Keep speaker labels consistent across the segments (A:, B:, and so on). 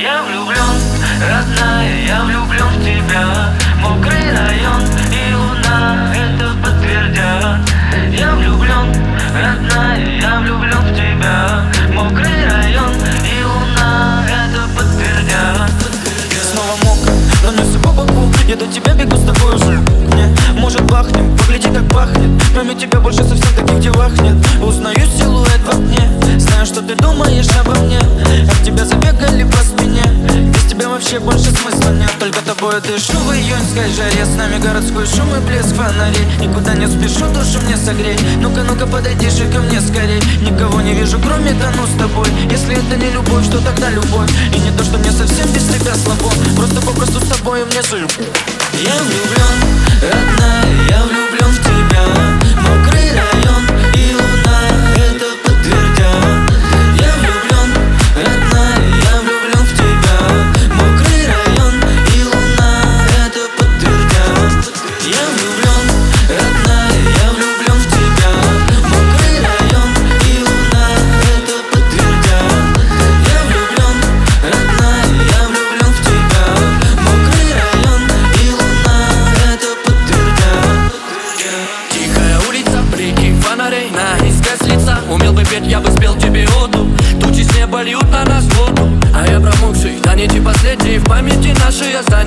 A: Я влюблен, родная, я влюблен в тебя. Мокрый район и луна это подтвердят. Я влюблен, родная, я влюблен в тебя. Мокрый район и луна это подтвердят.
B: Снова мокро, но не все по боку Я до тебя бегу с тобой уже. Мне может бахнем, погляди как пахнет. Кроме тебя больше совсем таких делах нет. Узнаю силуэт в окне. Знаю, что ты думаешь обо мне. От тебя забегали вообще больше смысла нет Только тобой дышу. В июньской жаре С нами городской шум и блеск фонарей. Никуда не спешу, душу мне согрей. Ну-ка, ну-ка, подойди же ко мне скорей. Никого не вижу, кроме тону с тобой. Если это не любовь, что тогда любовь? И не то, что мне совсем без тебя слабо. Просто попросту с тобой мне жив Я влюблен, родная, я влюблен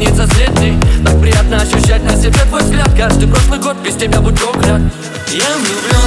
C: нашей останется след дней Так приятно ощущать на себе твой взгляд. Каждый прошлый год без тебя будь проклят.
B: Я влюблен,